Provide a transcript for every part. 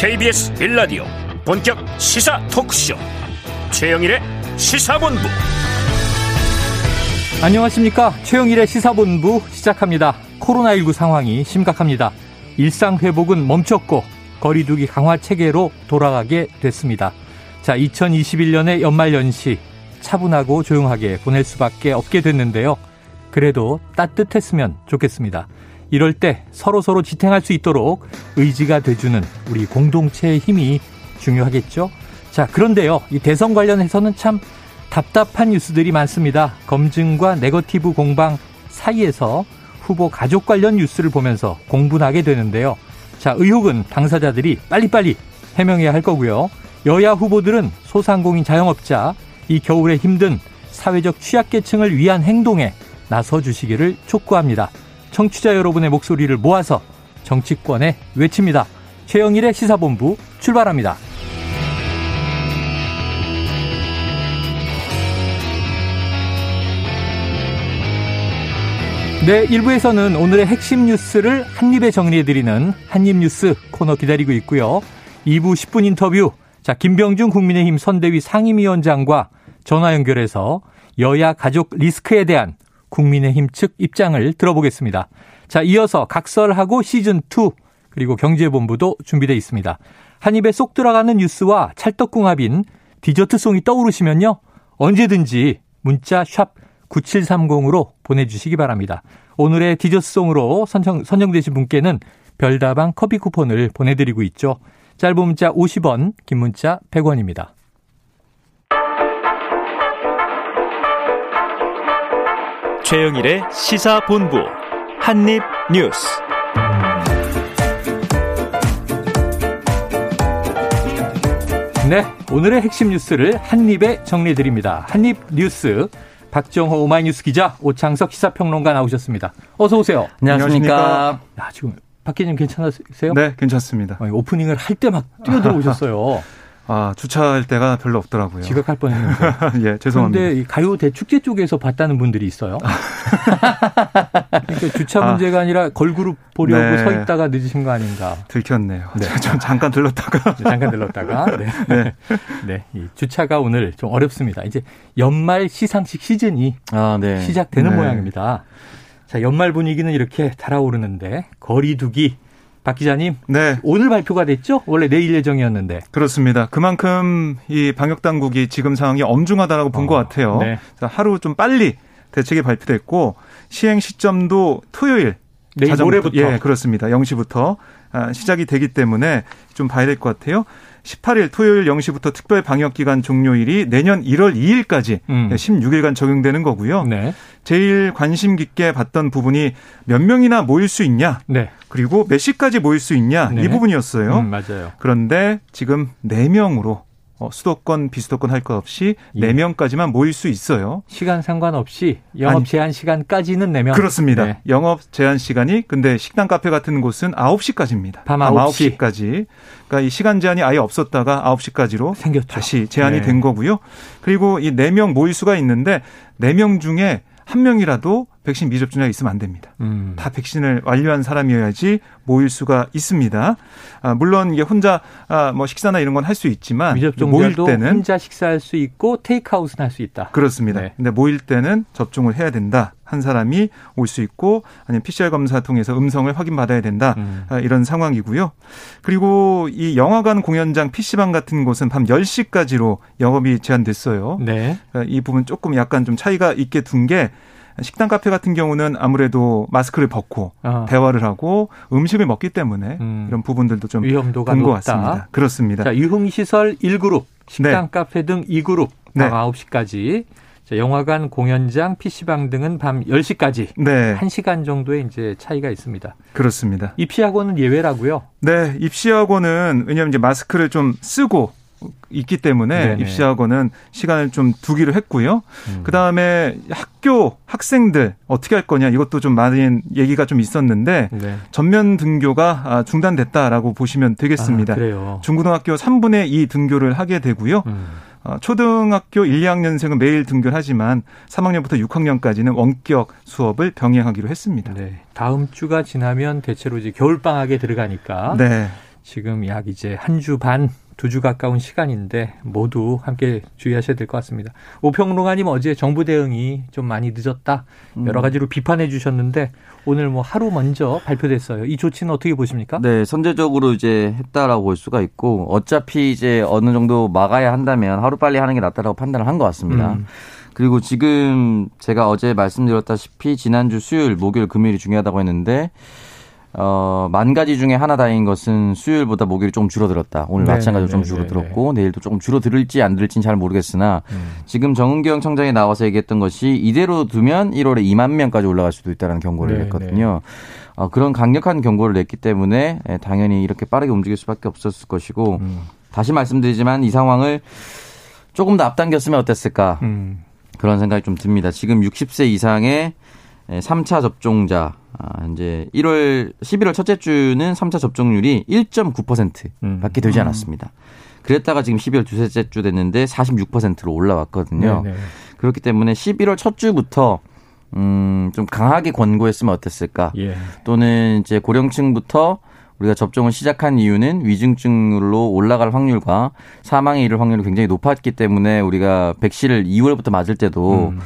KBS 빌라디오 본격 시사 토크쇼. 최영일의 시사본부. 안녕하십니까? 최영일의 시사본부 시작합니다. 코로나19 상황이 심각합니다. 일상 회복은 멈췄고 거리두기 강화 체계로 돌아가게 됐습니다. 자 2021년의 연말 연시 차분하고 조용하게 보낼 수밖에 없게 됐는데요. 그래도 따뜻했으면 좋겠습니다 이럴 때 서로서로 지탱할 수 있도록 의지가 돼주는 우리 공동체의 힘이 중요하겠죠. 자, 그런데요. 이 대선 관련해서는 참 답답한 뉴스들이 많습니다. 검증과 네거티브 공방 사이에서 후보 가족 관련 뉴스를 보면서 공분하게 되는데요. 자, 의혹은 당사자들이 빨리빨리 해명해야 할 거고요. 여야 후보들은 소상공인 자영업자, 이 겨울에 힘든 사회적 취약계층을 위한 행동에 나서 주시기를 촉구합니다. 청취자 여러분의 목소리를 모아서 정치권에 외칩니다. 최영일의 시사본부 출발합니다. 네, 1부에서는 오늘의 핵심 뉴스를 한입에 정리해드리는 한입뉴스 코너 기다리고 있고요. 2부 10분 인터뷰, 자, 김병준 국민의힘 선대위 상임위원장과 전화 연결해서 여야 가족 리스크에 대한 국민의힘 측 입장을 들어보겠습니다. 자, 이어서 각설하고 시즌2 그리고 경제본부도 준비되어 있습니다. 한 입에 쏙 들어가는 뉴스와 찰떡궁합인 디저트송이 떠오르시면요. 언제든지 문자 샵 9730으로 보내주시기 바랍니다. 오늘의 디저트송으로 선정, 선정되신 분께는 별다방 커피 쿠폰을 보내드리고 있죠. 짧은 문자 50원, 긴 문자 100원입니다. 최영일의 시사본부 한입뉴스. 네, 오늘의 핵심 뉴스를 한입에 정리해드립니다. 한입뉴스 박정호 오마이뉴스 기자 오창석 시사평론가 나오셨습니다. 어서 오세요. 안녕하십니까. 야, 지금 박 기자님 괜찮으세요? 네, 괜찮습니다. 오프닝을 할 때 막 뛰어들어오셨어요. 아, 주차할 데가 별로 없더라고요. 지각할 뻔했는데. 예, 죄송합니다. 그런데 가요 대축제 쪽에서 봤다는 분들이 있어요. 그러니까 주차 문제가 아, 니라 걸그룹 보려고 네. 서 있다가 늦으신 거 아닌가. 들켰네요. 네. 좀 잠깐 들렀다가. 잠깐 들렀다가. 네. 네. 네. 이 주차가 오늘 좀 어렵습니다. 이제 연말 시상식 시즌이 아, 네. 시작되는 네. 모양입니다. 자, 연말 분위기는 이렇게 달아오르는데 거리두기 박 기자님. 네. 오늘 발표가 됐죠? 원래 내일 예정이었는데. 그렇습니다. 그만큼 이 방역 당국이 지금 상황이 엄중하다라고 본것 어, 같아요. 네. 하루 좀 빨리 대책이 발표됐고 시행 시점도 토요일 내일 자정, 모레부터 예, 그렇습니다. 0시부터 아, 시작이 되기 때문에 좀 봐야 될 것 같아요. 18일 토요일 0시부터 특별 방역 기간 종료일이 내년 1월 2일까지 음. 16일간 적용되는 거고요. 네. 제일 관심 깊게 봤던 부분이 몇 명이나 모일 수 있냐? 네. 그리고 몇 시까지 모일 수 있냐? 네. 이 부분이었어요. 음, 맞아요. 그런데 지금 4명으로 어, 수도권, 비수도권 할 것 없이 예. 4명까지만 모일 수 있어요. 시간 상관없이 영업 제한 시간까지는 4명. 그렇습니다. 네. 영업 제한 시간이 근데 식당 카페 같은 곳은 9시까지입니다. 밤 9시. 9시까지. 그러니까 이 시간 제한이 아예 없었다가 9시까지로 생겼죠. 다시 제한이 네. 된 거고요. 그리고 이 4명 모일 수가 있는데 4명 중에 한 명이라도 백신 미접종자가 있으면 안 됩니다. 음. 다 백신을 완료한 사람이어야지 모일 수가 있습니다. 아, 물론 이게 혼자 아, 뭐 식사나 이런 건 할 수 있지만 모일 때는 혼자 식사할 수 있고 테이크아웃은 할 수 있다. 그렇습니다. 네. 근데 모일 때는 접종을 해야 된다. 한 사람이 올 수 있고 아니면 PCR 검사 통해서 음성을 확인받아야 된다. 음. 아, 이런 상황이고요. 그리고 이 영화관 공연장 PC방 같은 곳은 밤 10시까지로 영업이 제한됐어요. 네. 아, 이 부분 조금 약간 좀 차이가 있게 둔 게 식당 카페 같은 경우는 아무래도 마스크를 벗고 아. 대화를 하고 음식을 먹기 때문에 음. 이런 부분들도 좀 위험도가 높다. 같습니다. 그렇습니다. 자, 유흥시설 1그룹, 식당 네. 카페 등 2그룹 밤 네. 9시까지 자, 영화관, 공연장, PC방 등은 밤 10시까지 네. 1시간 정도의 이제 차이가 있습니다. 그렇습니다. 입시학원은 예외라고요? 네, 입시학원은 왜냐하면 이제 마스크를 좀 쓰고 있기 때문에 네네. 입시학원은 시간을 좀 두기로 했고요. 음. 그 다음에 학교 학생들 어떻게 할 거냐 이것도 좀 많은 얘기가 좀 있었는데 네. 전면 등교가 아, 중단됐다라고 보시면 되겠습니다. 아, 중고등학교 3분의 2 등교를 하게 되고요. 음. 어, 초등학교 1, 2학년생은 매일 등교를 하지만 3학년부터 6학년까지는 원격 수업을 병행하기로 했습니다. 네. 다음 주가 지나면 대체로 이제 겨울 방학에 들어가니까 네. 지금 약 이제 한 주 반, 두 주 가까운 시간인데 모두 함께 주의하셔야 될 것 같습니다. 오평론가님 어제 정부 대응이 좀 많이 늦었다. 여러 가지로 비판해 주셨는데 오늘 뭐 하루 먼저 발표됐어요. 이 조치는 어떻게 보십니까? 네, 선제적으로 이제 했다라고 볼 수가 있고 어차피 이제 어느 정도 막아야 한다면 하루 빨리 하는 게 낫다라고 판단을 한 것 같습니다. 음. 그리고 지금 제가 어제 말씀드렸다시피 지난주 수요일, 목요일, 금요일이 중요하다고 했는데 어, 만 가지 중에 하나 다행인 것은 수요일보다 목요일이 좀 줄어들었다. 오늘 네, 마찬가지로 좀 네, 네, 줄어들었고 네, 내일도 조금 줄어들을지 안 들을지는 잘 모르겠으나 음. 지금 정은경 청장이 나와서 얘기했던 것이 이대로 두면 1월에 2만 명까지 올라갈 수도 있다는 경고를 네, 했거든요. 어, 그런 강력한 경고를 냈기 때문에 예, 당연히 이렇게 빠르게 움직일 수밖에 없었을 것이고 음. 다시 말씀드리지만 이 상황을 조금 더 앞당겼으면 어땠을까 음. 그런 생각이 좀 듭니다. 지금 60세 이상의 3차 접종자 아, 이제 1월 11월 첫째 주는 3차 접종률이 1.9%밖에 음. 되지 않았습니다. 그랬다가 지금 12월 두셋째 주 됐는데 46%로 올라왔거든요. 네네. 그렇기 때문에 11월 첫 주부터 음, 좀 강하게 권고했으면 어땠을까? 예. 또는 이제 고령층부터 우리가 접종을 시작한 이유는 위중증으로 올라갈 확률과 사망에 이를 확률이 굉장히 높았기 때문에 우리가 백신을 2월부터 맞을 때도 음.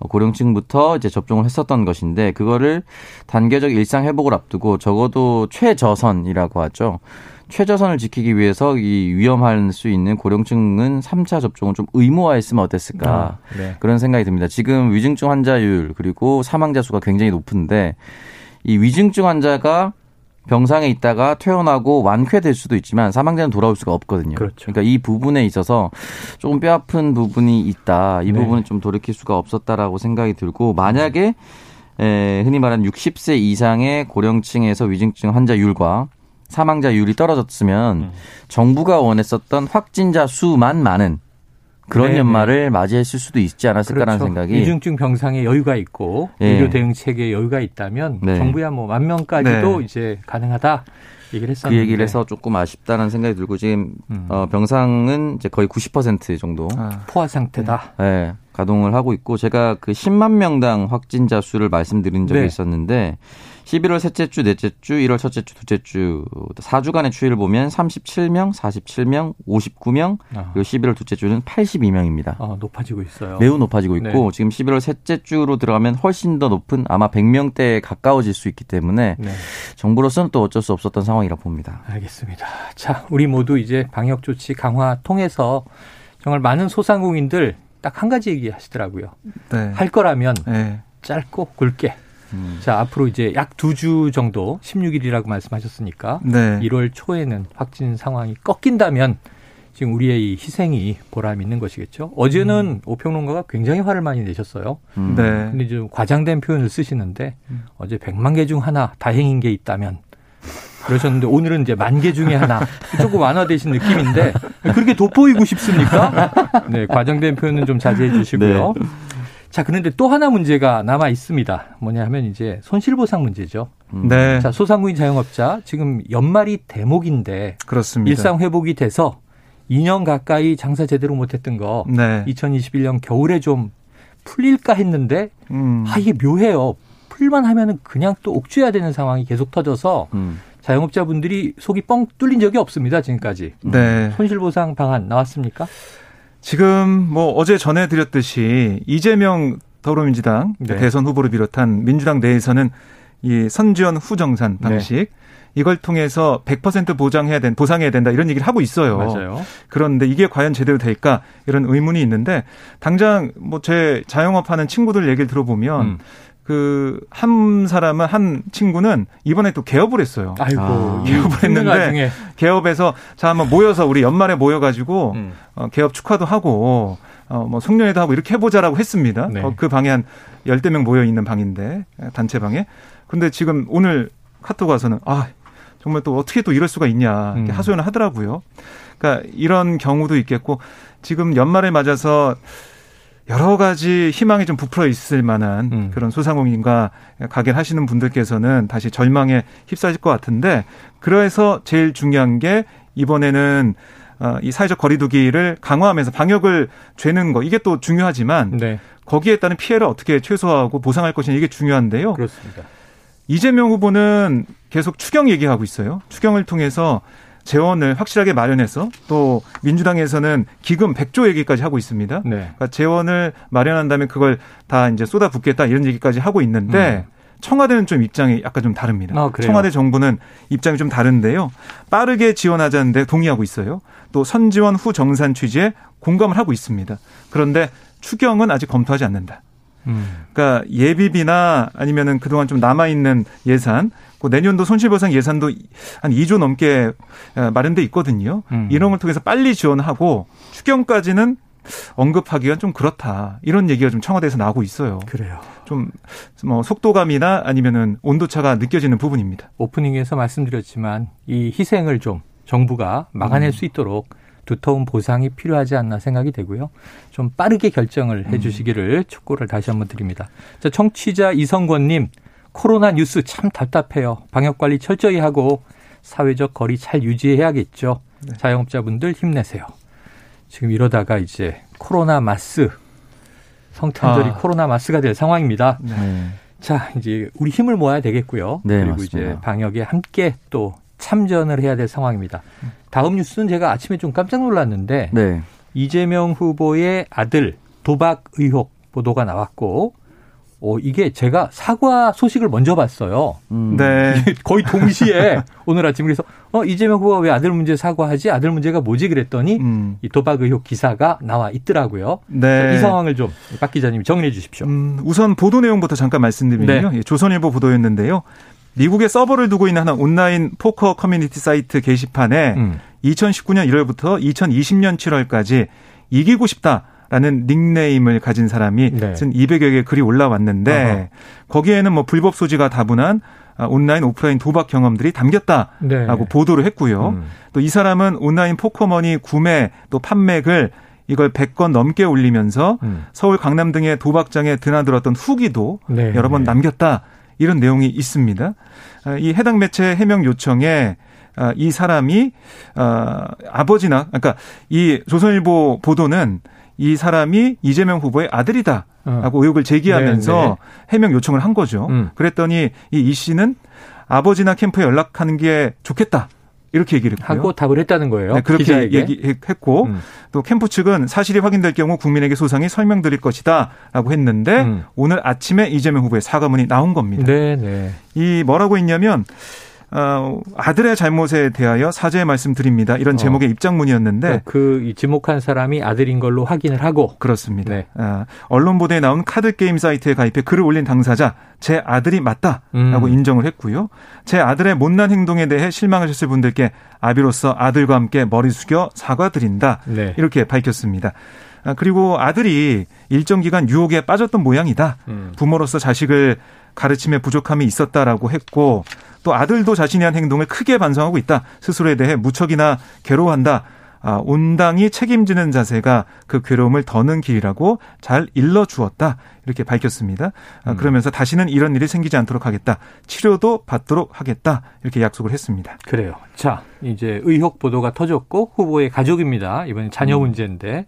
고령층부터 이제 접종을 했었던 것인데 그거를 단계적 일상 회복을 앞두고 적어도 최저선이라고 하죠. 최저선을 지키기 위해서 이 위험할 수 있는 고령층은 3차 접종을 좀 의무화했으면 어땠을까 아, 네. 그런 생각이 듭니다. 지금 위중증 환자율 그리고 사망자 수가 굉장히 높은데 이 위중증 환자가 병상에 있다가 퇴원하고 완쾌될 수도 있지만 사망자는 돌아올 수가 없거든요. 그렇죠. 그러니까 이 부분에 있어서 조금 뼈아픈 부분이 있다. 이 네. 부분은 좀 돌이킬 수가 없었다라고 생각이 들고 만약에 에, 흔히 말하는 60세 이상의 고령층에서 위중증 환자율과 사망자율이 떨어졌으면 음. 정부가 원했었던 확진자 수만 많은 그런 네네. 연말을 맞이했을 수도 있지 않았을까라는 그렇죠. 생각이 위중증 병상에 여유가 있고 네. 의료 대응 체계에 여유가 있다면 네. 정부야 뭐 만 명까지도 네. 이제 가능하다 얘기를 했었는데 그 얘기를 해서 조금 아쉽다는 생각이 들고 지금 음. 어, 병상은 이제 거의 90% 정도 아, 포화 상태다. 네. 가동을 하고 있고 제가 그 10만 명당 확진자 수를 말씀드린 적이 네. 있었는데 11월 셋째 주, 넷째 주, 1월 첫째 주, 둘째 주 4주간의 추이를 보면 37명, 47명, 59명, 아. 그리고 11월 둘째 주는 82명입니다. 아, 높아지고 있어요. 매우 높아지고 있고 네. 지금 11월 셋째 주로 들어가면 훨씬 더 높은 아마 100명대에 가까워질 수 있기 때문에 네. 정부로서는 또 어쩔 수 없었던 상황이라 봅니다. 알겠습니다. 자, 우리 모두 이제 방역 조치 강화 통해서 정말 많은 소상공인들 딱 한 가지 얘기 하시더라고요. 네. 할 거라면 네. 짧고 굵게 음. 자, 앞으로 이제 약 두 주 정도 16일이라고 말씀하셨으니까 네. 1월 초에는 확진 상황이 꺾인다면 지금 우리의 이 희생이 보람 있는 것이겠죠. 어제는 음. 오평론가가 굉장히 화를 많이 내셨어요. 음. 네. 근데 좀 과장된 표현을 쓰시는데 음. 어제 100만 개 중 하나 다행인 게 있다면 그러셨는데 오늘은 이제 만 개 중에 하나 조금 완화되신 느낌인데 그렇게 돋보이고 싶습니까? 네, 과장된 표현은 좀 자제해 주시고요. 네. 자, 그런데 또 하나 문제가 남아 있습니다. 뭐냐 하면 이제 손실보상 문제죠. 음. 네. 자, 소상공인 자영업자 지금 연말이 대목인데 그렇습니다. 일상 회복이 돼서 2년 가까이 장사 제대로 못했던 거 네. 2021년 겨울에 좀 풀릴까 했는데 음. 아 이게 묘해요. 풀만 하면은 그냥 또 옥죄야 되는 상황이 계속 터져서 음. 자영업자분들이 속이 뻥 뚫린 적이 없습니다 지금까지. 네. 손실보상 방안 나왔습니까? 지금 뭐 어제 전해드렸듯이 이재명 더불어민주당 네. 대선 후보를 비롯한 민주당 내에서는 이 선지원 후정산 네. 방식 네. 이걸 통해서 100% 보장해야 된 보상해야 된다 이런 얘기를 하고 있어요. 맞아요. 그런데 이게 과연 제대로 될까 이런 의문이 있는데 당장 뭐 제 자영업하는 친구들 얘기를 들어보면 음. 그 한 사람은 한 친구는 이번에 또 개업을 했어요. 아이고 아, 개업을 했는데 개업에서 자 한번 모여서 우리 연말에 모여가지고 음. 어, 개업 축하도 하고 어뭐 송년회도 하고 이렇게 해보자라고 했습니다. 네. 어, 그 방에 한 열대 명 모여 있는 방인데 단체 방에. 근데 지금 오늘 카톡 와서는 아 정말 또 어떻게 또 이럴 수가 있냐 음. 하소연을 하더라고요. 그러니까 이런 경우도 있겠고 지금 연말에 맞아서 여러 가지 희망이 좀 부풀어 있을 만한 음. 그런 소상공인과 가게를 하시는 분들께서는 다시 절망에 휩싸질 것 같은데 그래서 제일 중요한 게 이번에는 어, 이 사회적 거리두기를 강화하면서 방역을 죄는 거 이게 또 중요하지만 네. 거기에 따른 피해를 어떻게 최소화하고 보상할 것이냐 이게 중요한데요. 그렇습니다. 이재명 후보는 계속 추경 얘기하고 있어요. 추경을 통해서 재원을 확실하게 마련해서 또 민주당에서는 기금 100조 얘기까지 하고 있습니다. 네. 그러니까 재원을 마련한다면 그걸 다 이제 쏟아붓겠다 이런 얘기까지 하고 있는데 음. 청와대는 좀 입장이 약간 좀 다릅니다. 아, 청와대 정부는 입장이 좀 다른데요. 빠르게 지원하자는데 동의하고 있어요. 또 선지원 후 정산 취지에 공감을 하고 있습니다. 그런데 추경은 아직 검토하지 않는다. 음. 그러니까 예비비나 아니면은 그동안 좀 남아 있는 예산, 그 내년도 손실보상 예산도 한 2조 넘게 마련돼 있거든요. 음. 이런 걸 통해서 빨리 지원하고 추경까지는 언급하기가 좀 그렇다. 이런 얘기가 좀 청와대에서 나오고 있어요. 그래요. 좀 뭐 속도감이나 아니면은 온도차가 느껴지는 부분입니다. 오프닝에서 말씀드렸지만 이 희생을 좀 정부가 막아낼 음. 수 있도록 두터운 보상이 필요하지 않나 생각이 되고요. 좀 빠르게 결정을 해 주시기를 촉구를 다시 한번 드립니다. 자, 청취자 이성권님, 코로나 뉴스 참 답답해요. 방역 관리 철저히 하고 사회적 거리 잘 유지해야겠죠. 네. 자영업자분들 힘내세요. 지금 이러다가 이제 코로나 마스 성탄절이 아. 코로나 마스가 될 상황입니다. 네. 자, 이제 우리 힘을 모아야 되겠고요. 네, 그리고 맞습니다. 이제 방역에 함께 또 참전을 해야 될 상황입니다. 다음 뉴스는 제가 아침에 좀 깜짝 놀랐는데 네. 이재명 후보의 아들 도박 의혹 보도가 나왔고 어, 이게 제가 사과 소식을 먼저 봤어요. 음. 네. 거의 동시에 오늘 아침 그래서 어, 이재명 후보가 왜 아들 문제 사과하지? 아들 문제가 뭐지? 그랬더니 음. 이 도박 의혹 기사가 나와 있더라고요. 네. 이 상황을 좀 박 기자님 정리해 주십시오. 음, 우선 보도 내용부터 잠깐 말씀드리면요. 네. 예, 조선일보 보도였는데요. 미국에 서버를 두고 있는 하나 온라인 포커 커뮤니티 사이트 게시판에 음. 2019년 1월부터 2020년 7월까지 이기고 싶다. 라는 닉네임을 가진 사람이 네. 쓴 200여 개의 글이 올라왔는데 어허. 거기에는 뭐 불법 소지가 다분한 아, 온라인 오프라인 도박 경험들이 담겼다라고 네. 보도를 했고요. 음. 또이 사람은 온라인 포커머니 구매 또 판매글 이걸 100건 넘게 올리면서 음. 서울 강남 등의 도박장에 드나들었던 후기도 네. 여러 번 남겼다. 이런 내용이 있습니다. 아, 이 해당 매체 해명 요청에 아, 이 사람이 아버지나 그러니까 이 조선일보 보도는 이 사람이 이재명 후보의 아들이다. 라고 어. 의혹을 제기하면서 네네. 네. 해명 요청을 한 거죠. 음. 그랬더니 이 이 씨는 아버지나 캠프에 연락하는 게 좋겠다. 이렇게 얘기를 했고요. 하고 답을 했다는 거예요. 네, 그렇게 기자에게. 얘기했고 음. 또 캠프 측은 사실이 확인될 경우 국민에게 소상히 설명드릴 것이다라고 했는데 음. 오늘 아침에 이재명 후보의 사과문이 나온 겁니다. 네, 네. 이 뭐라고 했냐면 어, 아들의 잘못에 대하여 사죄의 말씀드립니다. 이런 어. 제목의 어. 입장문이었는데 그 지목한 사람이 아들인 걸로 확인을 하고 그렇습니다. 네. 어, 언론 보도에 나온 카드 게임 사이트에 가입해 글을 올린 당사자 제 아들이 맞다라고 음. 인정을 했고요. 제 아들의 못난 행동에 대해 실망하셨을 분들께 아비로서 아들과 함께 머리 숙여 사과드린다 네. 이렇게 밝혔습니다. 아, 그리고 아들이 일정 기간 유혹에 빠졌던 모양이다. 음. 부모로서 자식을 가르침에 부족함이 있었다라고 했고 또 아들도 자신이 한 행동을 크게 반성하고 있다. 스스로에 대해 무척이나 괴로워한다. 아, 온당이 책임지는 자세가 그 괴로움을 더는 길이라고 잘 일러 주었다. 이렇게 밝혔습니다. 아, 음. 그러면서 다시는 이런 일이 생기지 않도록 하겠다. 치료도 받도록 하겠다. 이렇게 약속을 했습니다. 그래요. 자, 이제 의혹 보도가 터졌고 후보의 가족입니다. 이번엔 자녀 음. 문제인데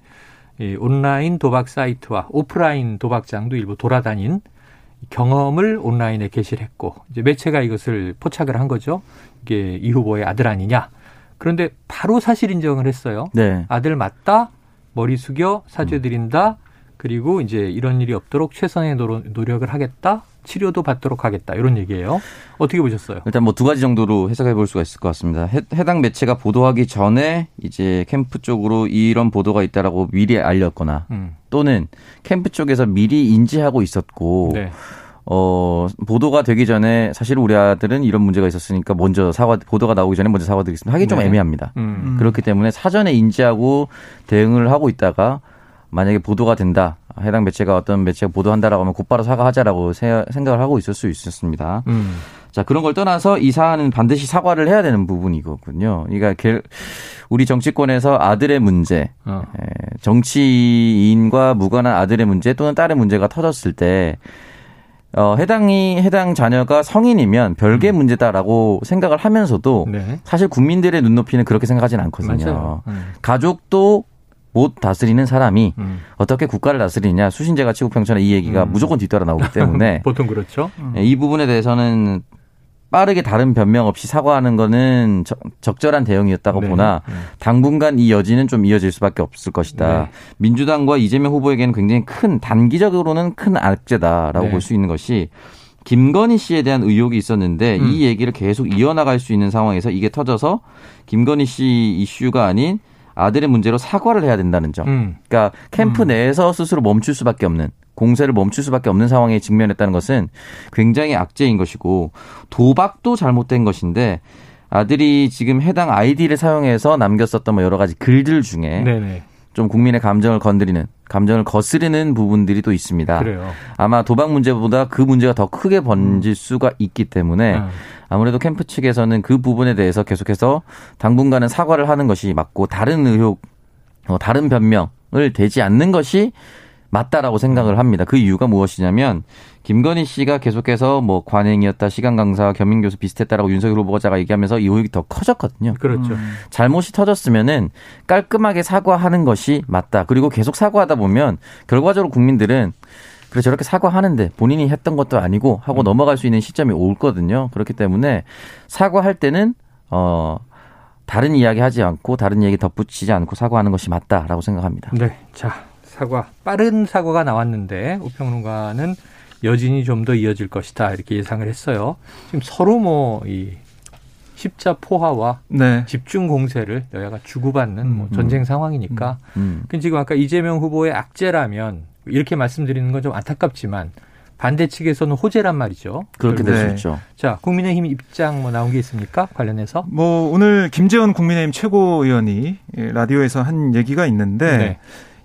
이 온라인 도박 사이트와 오프라인 도박장도 일부 돌아다닌 경험을 온라인에 게시를 했고 이제 매체가 이것을 포착을 한 거죠. 이게 이 후보의 아들 아니냐. 그런데 바로 사실 인정을 했어요. 네. 아들 맞다. 머리 숙여 사죄드린다. 그리고 이제 이런 일이 없도록 최선의 노력을 하겠다. 치료도 받도록 하겠다. 이런 얘기예요. 어떻게 보셨어요? 일단 뭐 두 가지 정도로 해석해 볼 수가 있을 것 같습니다. 해, 당 매체가 보도하기 전에 이제 캠프 쪽으로 이런 보도가 있다라고 미리 알렸거나 음. 또는 캠프 쪽에서 미리 인지하고 있었고 네. 어, 보도가 되기 전에 사실 우리 아들은 이런 문제가 있었으니까 먼저 사과, 보도가 나오기 전에 먼저 사과드리겠습니다. 하기 네. 좀 애매합니다. 음. 그렇기 때문에 사전에 인지하고 대응을 하고 있다가 만약에 보도가 된다. 해당 매체가 어떤 매체가 보도한다라고 하면 곧바로 사과하자라고 생각을 하고 있을 수 있었습니다. 음. 자, 그런 걸 떠나서 이 사안은 반드시 사과를 해야 되는 부분이거든요. 그러니까 우리 정치권에서 아들의 문제, 어. 정치인과 무관한 아들의 문제 또는 딸의 문제가 터졌을 때 어, 해당이, 해당 자녀가 성인이면 별개 음. 문제다라고 생각을 하면서도 네. 사실 국민들의 눈높이는 그렇게 생각하지는 않거든요. 음. 가족도 못 다스리는 사람이 음. 어떻게 국가를 다스리냐 수신제가 치국평천의 이 얘기가 음. 무조건 뒤따라 나오기 때문에 보통 그렇죠. 음. 이 부분에 대해서는 빠르게 다른 변명 없이 사과하는 거는 적, 절한 대응이었다고 네. 보나 네. 당분간 이 여지는 좀 이어질 수밖에 없을 것이다. 네. 민주당과 이재명 후보에게는 굉장히 큰 단기적으로는 큰 악재다라고 네. 볼수 있는 것이 김건희 씨에 대한 의혹이 있었는데 음. 이 얘기를 계속 이어나갈 수 있는 상황에서 이게 터져서 김건희 씨 이슈가 아닌 아들의 문제로 사과를 해야 된다는 점. 음. 그러니까 캠프 음. 내에서 스스로 멈출 수밖에 없는 공세를 멈출 수밖에 없는 상황에 직면했다는 것은 굉장히 악재인 것이고 도박도 잘못된 것인데 아들이 지금 해당 아이디를 사용해서 남겼었던 뭐 여러 가지 글들 중에 네네. 좀 국민의 감정을 건드리는 감정을 거스르는 부분들이 또 있습니다. 그래요. 아마 도박 문제보다 그 문제가 더 크게 번질 음. 수가 있기 때문에 음. 아무래도 캠프 측에서는 그 부분에 대해서 계속해서 당분간은 사과를 하는 것이 맞고 다른 의혹, 어, 다른 변명을 대지 않는 것이 맞다라고 생각을 합니다. 그 이유가 무엇이냐면 김건희 씨가 계속해서 뭐 관행이었다, 시간 강사, 겸임 교수 비슷했다라고 윤석열 후보자가 얘기하면서 이 의혹이 더 커졌거든요. 그렇죠. 음. 잘못이 터졌으면은 깔끔하게 사과하는 것이 맞다. 그리고 계속 사과하다 보면 결과적으로 국민들은 그래 저렇게 사과하는데 본인이 했던 것도 아니고 하고 음. 넘어갈 수 있는 시점이 올거든요. 그렇기 때문에 사과할 때는 어 다른 이야기 하지 않고 다른 얘기 덧붙이지 않고 사과하는 것이 맞다라고 생각합니다. 네. 자, 사과 빠른 사과가 나왔는데 우평론가는 여진이 좀 더 이어질 것이다 이렇게 예상을 했어요. 지금 서로 뭐 이 십자 포화와 네. 집중 공세를 여야가 주고받는 뭐 음, 뭐 전쟁 상황이니까 음, 음. 지금 아까 이재명 후보의 악재라면 이렇게 말씀드리는 건 좀 안타깝지만 반대 측에서는 호재란 말이죠. 그렇게 될수 네. 있죠. 자, 국민의힘 입장 뭐 나온 게 있습니까? 관련해서? 뭐 오늘 김재원 국민의힘 최고위원이 라디오에서 한 얘기가 있는데 네.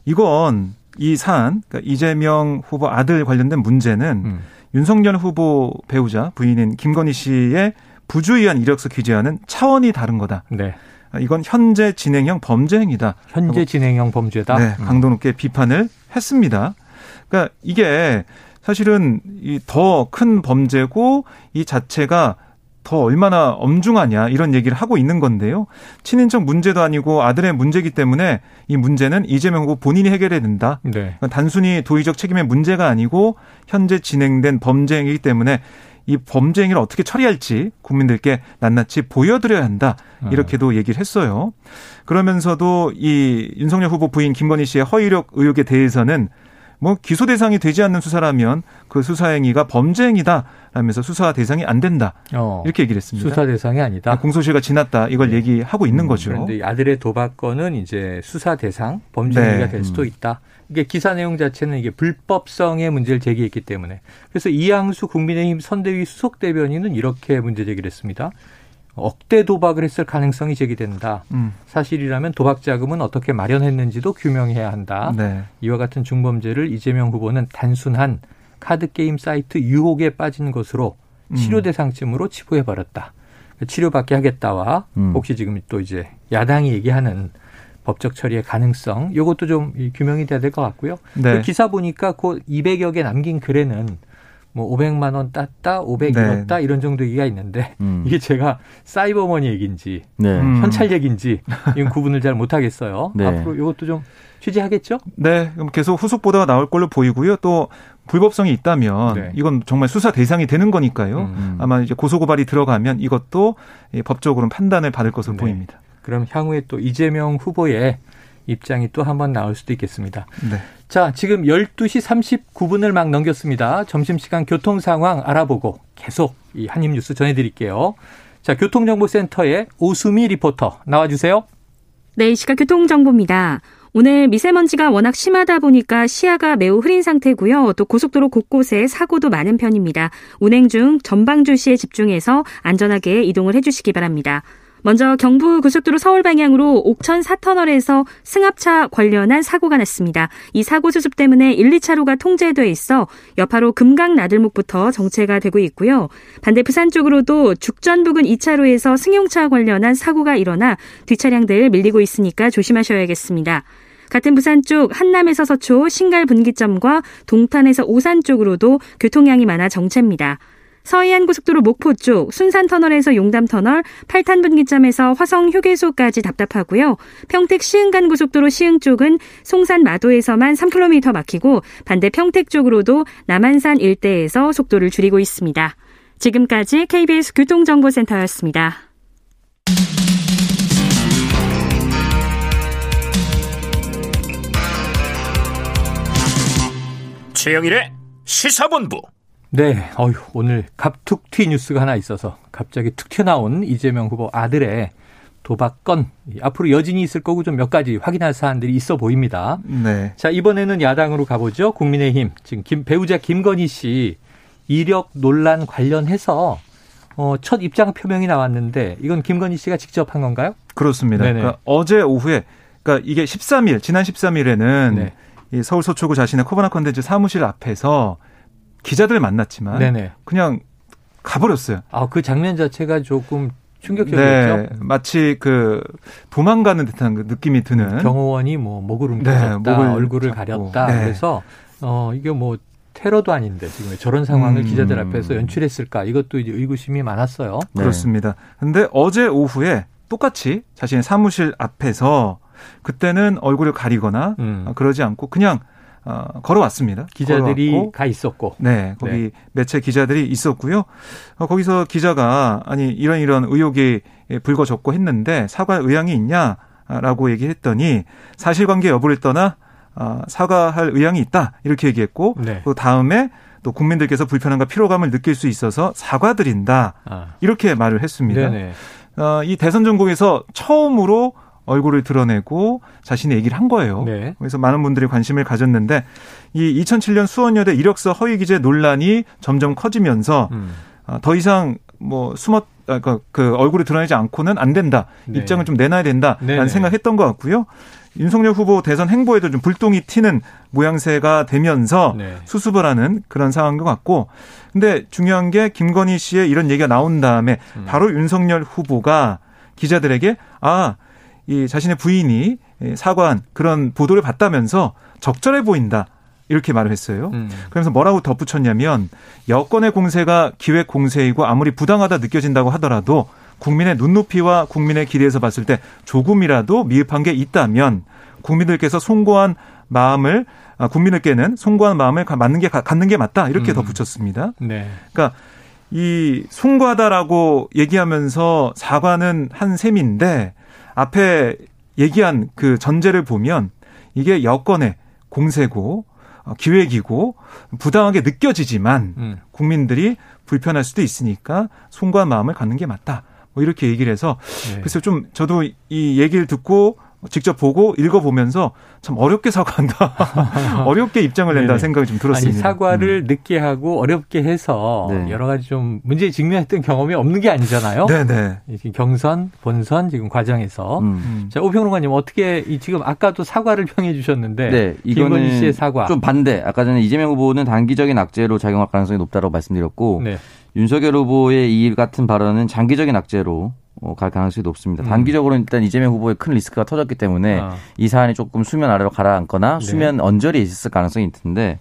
이건 이 사안, 그러니까 이재명 후보 아들 관련된 문제는 음. 윤석열 후보 배우자 부인인 김건희 씨의 부주의한 이력서 기재하는 차원이 다른 거다. 네. 이건 현재 진행형 범죄 행위다. 현재 진행형 범죄다. 네, 음. 강도 높게 비판을 했습니다. 그러니까 이게 사실은 이 더 큰 범죄고 이 자체가 더 얼마나 엄중하냐 이런 얘기를 하고 있는 건데요. 친인척 문제도 아니고 아들의 문제이기 때문에 이 문제는 이재명 후보 본인이 해결해야 된다. 네. 그러니까 단순히 도의적 책임의 문제가 아니고 현재 진행된 범죄이기 때문에 이 범죄 행위를 어떻게 처리할지 국민들께 낱낱이 보여드려야 한다. 이렇게도 얘기를 했어요. 그러면서도 이 윤석열 후보 부인 김건희 씨의 허위력 의혹에 대해서는 뭐 기소 대상이 되지 않는 수사라면 그 수사 행위가 범죄 행위다 라면서 수사 대상이 안 된다. 어, 이렇게 얘기를 했습니다. 수사 대상이 아니다. 아, 공소시효가 지났다. 이걸 네. 얘기하고 있는 음, 거죠. 그런데 아들의 도박건은 이제 수사 대상, 범죄 네. 행위가 될 수도 음. 있다. 이게 기사 내용 자체는 이게 불법성의 문제를 제기했기 때문에 그래서 이양수 국민의힘 선대위 수석 대변인은 이렇게 문제 제기를 했습니다. 억대 도박을 했을 가능성이 제기된다. 음. 사실이라면 도박 자금은 어떻게 마련했는지도 규명해야 한다. 네. 이와 같은 중범죄를 이재명 후보는 단순한 카드 게임 사이트 유혹에 빠진 것으로 음. 치료 대상쯤으로 치부해 버렸다. 치료받게 하겠다와 음. 혹시 지금 또 이제 야당이 얘기하는 법적 처리의 가능성 이것도 좀 규명이 돼야 될 것 같고요. 네. 그 기사 보니까 그 200여 개 남긴 글에는 뭐 500만 원 땄다, 500 네. 잃었다 이런 정도 얘기가 있는데 음. 이게 제가 사이버머니 얘기인지 네. 음. 현찰 얘기인지 이건 구분을 잘 못하겠어요. 네. 앞으로 이것도 좀 취재하겠죠? 네, 그럼 계속 후속 보도가 나올 걸로 보이고요. 또 불법성이 있다면 네. 이건 정말 수사 대상이 되는 거니까요. 음. 음. 아마 이제 고소 고발이 들어가면 이것도 법적으로는 판단을 받을 것으로 네. 보입니다. 그럼 향후에 또 이재명 후보의 입장이 또 한 번 나올 수도 있겠습니다. 네. 자, 지금 12시 39분을 막 넘겼습니다. 점심시간 교통 상황 알아보고 계속 이 한입 뉴스 전해드릴게요. 자, 교통정보센터의 오수미 리포터 나와주세요. 네, 이 시각 교통정보입니다. 오늘 미세먼지가 워낙 심하다 보니까 시야가 매우 흐린 상태고요. 또 고속도로 곳곳에 사고도 많은 편입니다. 운행 중 전방 주시에 집중해서 안전하게 이동을 해주시기 바랍니다. 먼저 경부 고속도로 서울 방향으로 옥천 4터널에서 승합차 관련한 사고가 났습니다. 이 사고 수습 때문에 1, 2차로가 통제돼 있어 여파로 금강 나들목부터 정체가 되고 있고요. 반대 부산 쪽으로도 죽전 부근 2차로에서 승용차 관련한 사고가 일어나 뒷차량들 밀리고 있으니까 조심하셔야겠습니다. 같은 부산 쪽 한남에서 서초 신갈 분기점과 동탄에서 오산 쪽으로도 교통량이 많아 정체입니다. 서해안 고속도로 목포 쪽 순산 터널에서 용담 터널, 팔탄 분기점에서 화성 휴게소까지 답답하고요. 평택 시흥간 고속도로 시흥 쪽은 송산 마도에서만 3km 막히고 반대 평택 쪽으로도 남한산 일대에서 속도를 줄이고 있습니다. 지금까지 KBS 교통정보센터였습니다. 최영일의 시사본부. 네, 어휴, 오늘 갑툭튀 뉴스가 하나 있어서 갑자기 툭 튀어나온 이재명 후보 아들의 도박 건 앞으로 여진이 있을 거고 좀 몇 가지 확인할 사안들이 있어 보입니다. 네. 자 이번에는 야당으로 가보죠. 국민의힘 지금 김, 배우자 김건희 씨 이력 논란 관련해서 어, 첫 입장 표명이 나왔는데 이건 김건희 씨가 직접 한 건가요? 그렇습니다. 그러니까 어제 오후에 그러니까 이게 13일 지난 13일에는 네. 이 서울 서초구 자신의 코바나 컨텐츠 사무실 앞에서 기자들 만났지만 네네. 그냥 가버렸어요. 아 그 장면 자체가 조금 충격적이었죠. 네, 마치 그 도망가는 듯한 그 느낌이 드는 경호원이 뭐 목을 움켜쥐다 네, 얼굴을 잡고. 가렸다. 네. 그래서 어 이게 뭐 테러도 아닌데 지금 저런 상황을 음. 기자들 앞에서 연출했을까 이것도 이제 의구심이 많았어요. 네. 그렇습니다. 근데 어제 오후에 똑같이 자신의 사무실 앞에서 그때는 얼굴을 가리거나 음. 그러지 않고 그냥 어, 걸어왔습니다. 기자들이 걸어왔고, 가 있었고. 네, 거기 네. 매체 기자들이 있었고요. 어, 거기서 기자가 아니 이런 이런 의혹이 불거졌고 했는데 사과 의향이 있냐라고 얘기했더니 사실관계 여부를 떠나 어, 사과할 의향이 있다 이렇게 얘기했고 네. 그 다음에 또 국민들께서 불편함과 피로감을 느낄 수 있어서 사과드린다 아. 이렇게 말을 했습니다. 네네. 어, 이 대선 전국에서 처음으로 얼굴을 드러내고 자신의 얘기를 한 거예요. 네. 그래서 많은 분들이 관심을 가졌는데 이 2007년 수원여대 이력서 허위 기재 논란이 점점 커지면서 음. 어, 더 이상 뭐 숨었 아, 그, 그 얼굴이 드러내지 않고는 안 된다. 네. 입장을 좀 내놔야 된다라는 네네. 생각했던 것 같고요. 윤석열 후보 대선 행보에도 좀 불똥이 튀는 모양새가 되면서 네. 수습을 하는 그런 상황인 것 같고 근데 중요한 게 김건희 씨의 이런 얘기가 나온 다음에 음. 바로 윤석열 후보가 기자들에게 아, 이 자신의 부인이 사과한 그런 보도를 봤다면서 적절해 보인다. 이렇게 말을 했어요. 음. 그러면서 뭐라고 덧붙였냐면 여권의 공세가 기획 공세이고 아무리 부당하다 느껴진다고 하더라도 국민의 눈높이와 국민의 기대에서 봤을 때 조금이라도 미흡한 게 있다면 국민들께서 송고한 마음을 아, 국민들께는 송고한 마음을 맞는 게 갖는 게 맞다 이렇게 음. 덧붙였습니다. 네. 그러니까 이 송구하다라고 얘기하면서 사과는 한 셈인데 앞에 얘기한 그 전제를 보면 이게 여권의 공세고 어, 기획이고 부당하게 느껴지지만 음. 국민들이 불편할 수도 있으니까 송구한 마음을 갖는 게 맞다. 뭐 이렇게 얘기를 해서 네. 그래서 좀 저도 이 얘기를 듣고 직접 보고 읽어보면서 참 어렵게 사과한다. 어렵게 입장을 낸다 생각이 좀 들었습니다. 아니, 사과를 음. 늦게 하고 어렵게 해서 네. 여러 가지 좀 문제에 직면했던 경험이 없는 게 아니잖아요. 네네. 경선, 본선 지금 과정에서. 음. 자, 오평론가님 어떻게 지금 아까도 사과를 평해 주셨는데 네, 김건희 씨의 사과. 좀 반대. 아까 전에 이재명 후보는 단기적인 악재로 작용할 가능성이 높다고 말씀드렸고 네. 윤석열 후보의 이 같은 발언은 장기적인 악재로 어, 갈 가능성이 높습니다. 음. 단기적으로 일단 이재명 후보의 큰 리스크가 터졌기 때문에 아. 이 사안이 조금 수면 아래로 가라앉거나 네. 수면 언저리에 있을 가능성이 있는데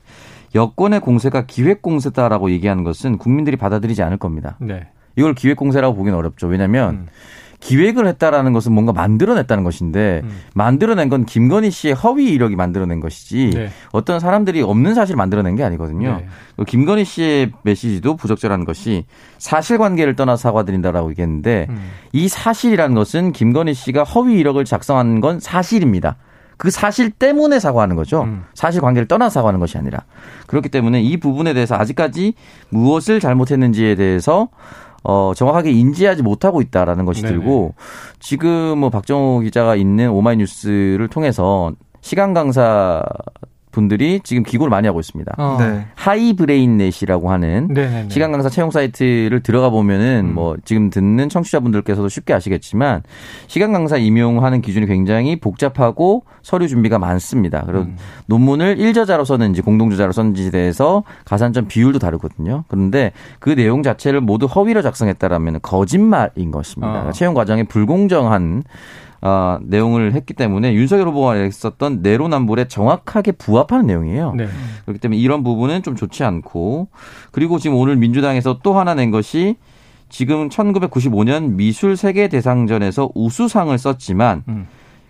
여권의 공세가 기획 공세다라고 얘기하는 것은 국민들이 받아들이지 않을 겁니다. 네. 이걸 기획 공세라고 보기는 어렵죠. 왜냐하면 음. 기획을 했다라는 것은 뭔가 만들어냈다는 것인데 음. 만들어낸 건 김건희 씨의 허위 이력이 만들어낸 것이지 네. 어떤 사람들이 없는 사실을 만들어낸 게 아니거든요. 네. 김건희 씨의 메시지도 부적절한 것이 사실관계를 떠나 사과드린다라고 얘기했는데 음. 이 사실이라는 것은 김건희 씨가 허위 이력을 작성한 건 사실입니다. 그 사실 때문에 사과하는 거죠. 음. 사실 관계를 떠나 사과하는 것이 아니라 그렇기 때문에 이 부분에 대해서 아직까지 무엇을 잘못했는지에 대해서 어, 정확하게 인지하지 못하고 있다라는 것이 네네. 들고 지금 뭐 박정호 기자가 있는 오마이뉴스를 통해서 시간 강사 분들이 지금 기고를 많이 하고 있습니다. 어. 네. 하이브레인넷이라고 하는 네네네. 시간 강사 채용 사이트를 들어가 보면은 음. 뭐 지금 듣는 청취자분들께서도 쉽게 아시겠지만 시간 강사 임용하는 기준이 굉장히 복잡하고 서류 준비가 많습니다. 그리고 음. 논문을 일저자로 썼는지 공동저자로 썼는지에 대해서 가산점 비율도 다르거든요. 그런데 그 내용 자체를 모두 허위로 작성했다라면 거짓말인 것입니다. 어. 채용 과정에 불공정한 어, 내용을 했기 때문에 윤석열 후보가 했었던 내로남불에 정확하게 부합하는 내용이에요. 네. 그렇기 때문에 이런 부분은 좀 좋지 않고 그리고 지금 오늘 민주당에서 또 하나 낸 것이 지금 1995년 미술 세계 대상전에서 우수상을 썼지만 음.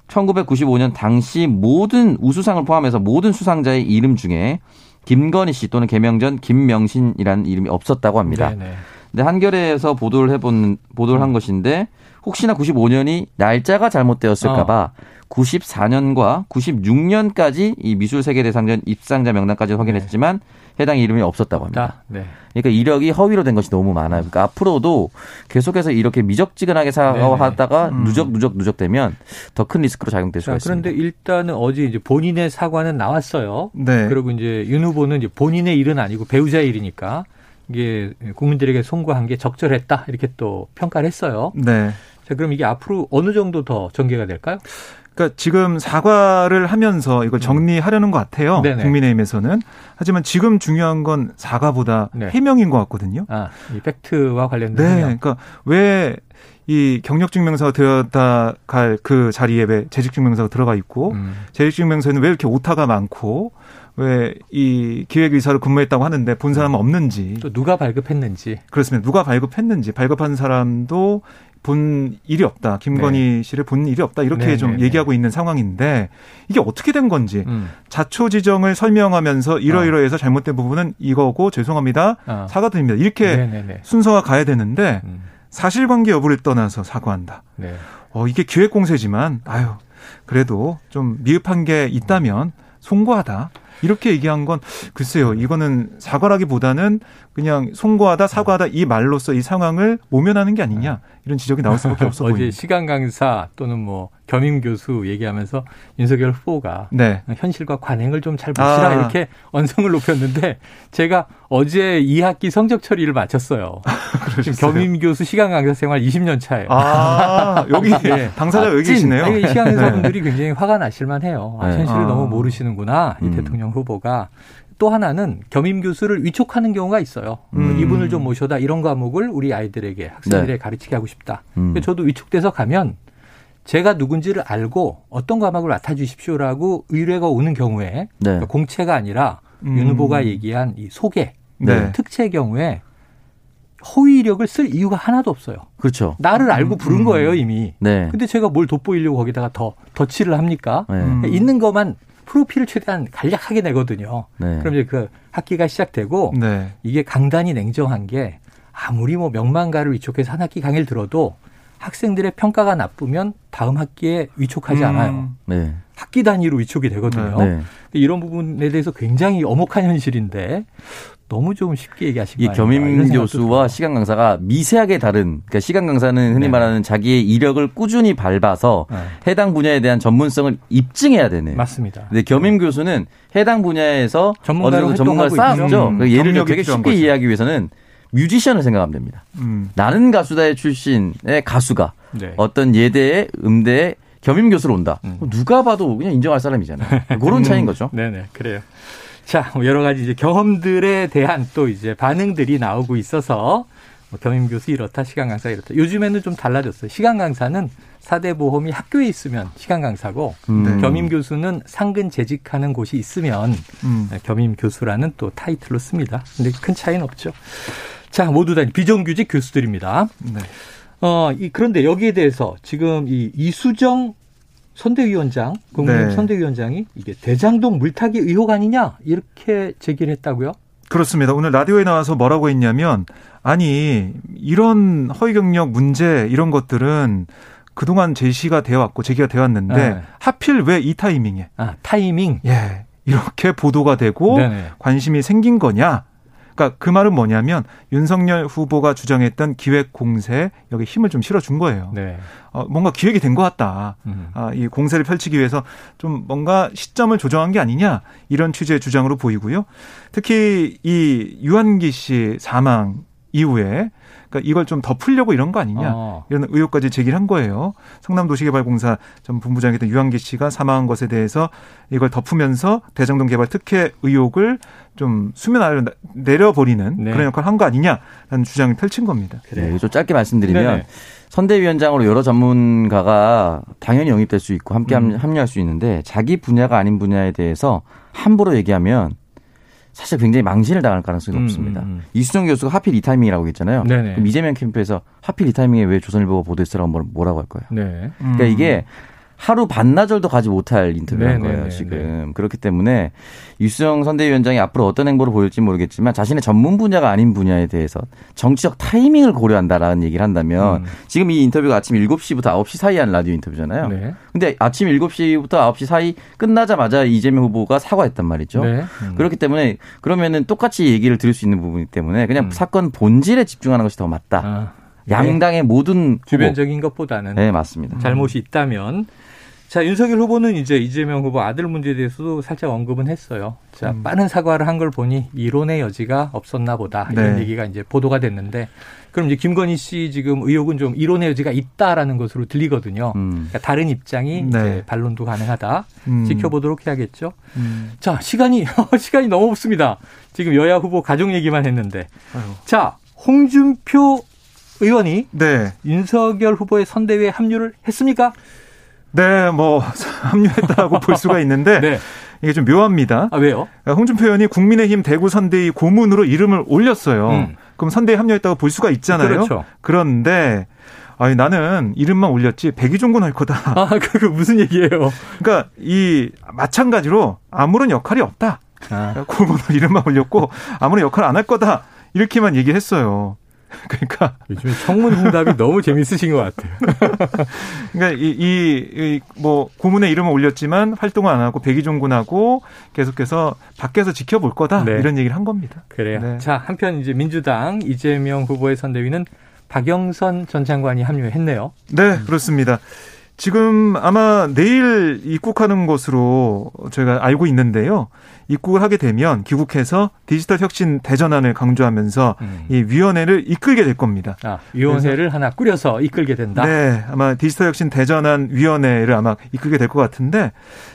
1995년 당시 모든 우수상을 포함해서 모든 수상자의 이름 중에 김건희 씨 또는 개명전 김명신이라는 이름이 없었다고 합니다. 네네. 네. 근데 한겨레에서 보도를 해본 보도를 한 것인데 혹시나 95년이 날짜가 잘못되었을까봐 어. 94년과 96년까지 이 미술 세계대상전 입상자 명단까지 확인했지만 해당 이름이 없었다고 합니다. 네. 그러니까 이력이 허위로 된 것이 너무 많아요. 그러니까 앞으로도 계속해서 이렇게 미적지근하게 사과하다가 음. 누적 누적 누적되면 더 큰 리스크로 작용될 수가 있습니다. 그런데 일단은 어제 이제 본인의 사과는 나왔어요. 네. 그리고 이제 윤 후보는 이제 본인의 일은 아니고 배우자의 일이니까 이게 국민들에게 송구한 게 적절했다 이렇게 또 평가를 했어요. 네. 자, 그럼 이게 앞으로 어느 정도 더 전개가 될까요? 그러니까 지금 사과를 하면서 이걸 음. 정리하려는 것 같아요. 네네. 국민의힘에서는. 하지만 지금 중요한 건 사과보다 네. 해명인 것 같거든요. 아, 이 팩트와 관련된. 네. 해명. 그러니까 왜 이 경력증명서가 들어다 갈 그 자리에 왜 재직증명서가 들어가 있고 음. 재직증명서에는 왜 이렇게 오타가 많고 왜 이 기획 의사로 근무했다고 하는데 본 사람은 없는지 또 누가 발급했는지 그렇습니다. 누가 발급했는지 발급한 사람도 본 일이 없다. 김건희 네. 씨를 본 일이 없다. 이렇게 네, 좀 네, 네. 얘기하고 있는 상황인데 이게 어떻게 된 건지 음. 자초 지정을 설명하면서 이러이러해서 어. 잘못된 부분은 이거고 죄송합니다. 어. 사과드립니다. 이렇게 네, 네, 순서가 가야 되는데 음. 사실관계 여부를 떠나서 사과한다. 어, 이게 기획 공세지만 아유 그래도 좀 미흡한 게 있다면 송구하다. 이렇게 얘기한 건 글쎄요. 이거는 사과라기보다는 그냥 송구하다 사과하다 이 말로써 이 상황을 모면하는 게 아니냐 이런 지적이 나올 수밖에 없어 보입니다. 어제 시간 강사 또는 뭐 겸임 교수 얘기하면서 윤석열 후보가 네. 현실과 관행을 좀 잘 보시라 아. 이렇게 언성을 높였는데 제가 어제 2학기 성적 처리를 마쳤어요. 지금 겸임 교수 시간 강사 생활 20년 차예요. 아, 여기 네. 당사자 아, 여기 계시네요. 이 시간 강사분들이 굉장히 화가 나실만 해요. 아, 현실을 아. 너무 모르시는구나. 이 음. 대통령 후보가 또 하나는 겸임 교수를 위촉하는 경우가 있어요. 음. 이분을 좀 모셔다 이런 과목을 우리 아이들에게 학생들에게 네. 가르치게 하고 싶다. 음. 저도 위촉돼서 가면 제가 누군지를 알고 어떤 과목을 맡아주십시오라고 의뢰가 오는 경우에 네. 그러니까 공채가 아니라 음. 윤 후보가 얘기한 이 소개 네. 특채 경우에 허위 이력을 쓸 이유가 하나도 없어요. 그렇죠. 나를 알고 부른 음. 거예요 이미. 네. 근데 제가 뭘 돋보이려고 거기다가 더 덧칠을 합니까? 네. 그러니까 있는 것만 프로필을 최대한 간략하게 내거든요. 네. 그럼 이제 그 학기가 시작되고 네. 이게 강단이 냉정한 게 아무리 뭐 명망가를 위촉해서 한 학기 강의를 들어도 학생들의 평가가 나쁘면 다음 학기에 위촉하지 음. 않아요. 네. 학기 단위로 위촉이 되거든요. 네. 이런 부분에 대해서 굉장히 엄혹한 현실인데 너무 좀 쉽게 얘기하신 거예요. 이 겸임 교수와 시간 강사가 미세하게 다른 그러니까 시간 강사는 흔히 네. 말하는 자기의 이력을 꾸준히 밟아서 네. 해당 분야에 대한 전문성을 입증해야 되네. 맞습니다. 근데 겸임 네. 교수는 해당 분야에서 어느 정도 전문가를 쌓았죠. 음. 예를 들어 되게 쉽게 이해하기 위해서는 뮤지션을 생각하면 됩니다. 음. 나는 가수다의 출신의 가수가 네. 어떤 예대의 음대의 겸임 교수로 온다. 음. 누가 봐도 그냥 인정할 사람이잖아요. 그런 차이인 거죠. 네네 그래요. 자, 뭐 여러 가지 이제 경험들에 대한 또 이제 반응들이 나오고 있어서 뭐 겸임 교수 이렇다, 시간 강사 이렇다. 요즘에는 좀 달라졌어요. 시간 강사는 사대 보험이 학교에 있으면 시간 강사고 음. 네. 겸임 교수는 상근 재직하는 곳이 있으면 음. 네, 겸임 교수라는 또 타이틀로 씁니다. 근데 큰 차이는 없죠. 자, 모두 다 비정규직 교수들입니다. 네. 어, 이, 그런데 여기에 대해서 지금 이 이수정 선대위원장, 국민의힘 네. 선대위원장이 이게 대장동 물타기 의혹 아니냐 이렇게 제기를 했다고요? 그렇습니다. 오늘 라디오에 나와서 뭐라고 했냐면 아니 이런 허위 경력 문제 이런 것들은 그동안 제시가 되어 왔고 제기가 되어 왔는데 네. 하필 왜 이 타이밍에 아, 타이밍. 예. 이렇게 보도가 되고 네네. 관심이 생긴 거냐? 그러니까 그 말은 뭐냐면 윤석열 후보가 주장했던 기획 공세 여기 힘을 좀 실어준 거예요. 네. 어, 뭔가 기획이 된 것 같다. 음. 아, 이 공세를 펼치기 위해서 좀 뭔가 시점을 조정한 게 아니냐 이런 취지의 주장으로 보이고요. 특히 이 유한기 씨 사망 이후에 그러니까 이걸 좀 덮으려고 이런 거 아니냐 어. 이런 의혹까지 제기를 한 거예요. 성남도시개발공사 전 본부장이었던 유한기 씨가 사망한 것에 대해서 이걸 덮으면서 대장동 개발 특혜 의혹을 좀 수면 아래로 내려버리는 네. 그런 역할을 한 거 아니냐라는 주장을 펼친 겁니다. 그래요. 네, 좀 짧게 말씀드리면 네네. 선대위원장으로 여러 전문가가 당연히 영입될 수 있고 함께 음. 합류할 수 있는데 자기 분야가 아닌 분야에 대해서 함부로 얘기하면 사실 굉장히 망신을 당할 가능성이 음, 높습니다. 음, 음. 이수정 교수가 하필 이 타이밍이라고 했잖아요. 네네. 그럼 이재명 캠프에서 하필 이 타이밍에 왜 조선일보가 보도했으라고 뭐라고 할 거예요. 네. 그러니까 이게 하루 반나절도 가지 못할 인터뷰를 한 거예요, 네네네. 지금. 그렇기 때문에 유수영 선대위원장이 앞으로 어떤 행보를 보일지 모르겠지만 자신의 전문 분야가 아닌 분야에 대해서 정치적 타이밍을 고려한다라는 얘기를 한다면 음. 지금 이 인터뷰가 아침 7시부터 9시 사이에 한 라디오 인터뷰잖아요. 네. 근데 아침 7시부터 9시 사이 끝나자마자 이재명 후보가 사과했단 말이죠. 네. 음. 그렇기 때문에 그러면은 똑같이 얘기를 들을 수 있는 부분이기 때문에 그냥 음. 사건 본질에 집중하는 것이 더 맞다. 아, 네. 양당의 모든 후보. 주변적인 것보다는 네, 맞습니다. 잘못이 있다면 자 윤석열 후보는 이제 이재명 후보 아들 문제에 대해서도 살짝 언급은 했어요. 자 음. 빠른 사과를 한 걸 보니 이론의 여지가 없었나 보다 이런 네. 얘기가 이제 보도가 됐는데 그럼 이제 김건희 씨 지금 의혹은 좀 이론의 여지가 있다라는 것으로 들리거든요. 음. 그러니까 다른 입장이 네. 이제 반론도 가능하다. 음. 지켜보도록 해야겠죠. 음. 자 시간이 시간이 너무 없습니다. 지금 여야 후보 가족 얘기만 했는데 아유. 자 홍준표 의원이 네. 윤석열 후보의 선대위에 합류를 했습니까? 네, 뭐 합류했다고 볼 수가 있는데 네. 이게 좀 묘합니다. 아 왜요? 홍준표 의원이 국민의힘 대구 선대위 고문으로 이름을 올렸어요. 음. 그럼 선대위 합류했다고 볼 수가 있잖아요. 그렇죠. 그런데 아니 나는 이름만 올렸지 백의종군 할 거다. 아, 그거 무슨 얘기예요? 그러니까 이 마찬가지로 아무런 역할이 없다. 아, 고문으로 이름만 올렸고 아무런 역할 안 할 거다. 이렇게만 얘기했어요. 그러니까 요즘 청문 응답이 너무 재밌으신 것 같아요. 그러니까 이뭐 고문의 이름을 올렸지만 활동을 안 하고 백의종군하고 계속해서 밖에서 지켜볼 거다 네. 이런 얘기를 한 겁니다. 그래요. 네. 자, 한편 이제 민주당 이재명 후보의 선대위는 박영선 전 장관이 합류했네요. 네, 그렇습니다. 지금 아마 내일 입국하는 것으로 저희가 알고 있는데요. 입국을 하게 되면 귀국해서 디지털 혁신 대전환을 강조하면서 음. 이 위원회를 이끌게 될 겁니다. 아, 위원회를 하나 꾸려서 이끌게 된다. 네, 아마 디지털 혁신 대전환 위원회를 아마 이끌게 될 것 같은데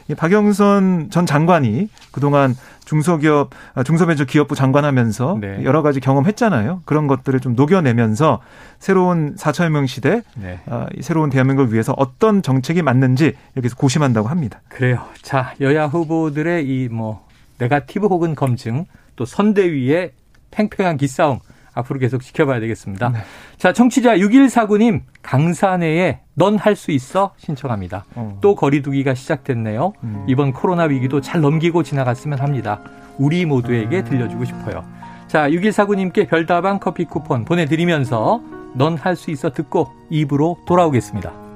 이 박영선 전 장관이 그동안 중소기업 아, 중소벤처기업부 장관하면서 네. 여러 가지 경험했잖아요. 그런 것들을 좀 녹여내면서 새로운 4.1명 시대 네. 아, 이 새로운 대한민국을 위해서 어떤 정책이 맞는지 여기서 고심한다고 합니다. 그래요. 자, 여야 후보들의 이 뭐 네가티브 혹은 검증 또 선대위의 팽팽한 기싸움 앞으로 계속 지켜봐야 되겠습니다. 네. 자, 청취자 6149님 강산해에 넌 할 수 있어 신청합니다. 어. 또 거리두기가 시작됐네요. 음. 이번 코로나 위기도 잘 넘기고 지나갔으면 합니다. 우리 모두에게 들려주고 싶어요. 자, 6149님께 별다방 커피 쿠폰 보내드리면서 넌 할 수 있어 듣고 입으로 돌아오겠습니다.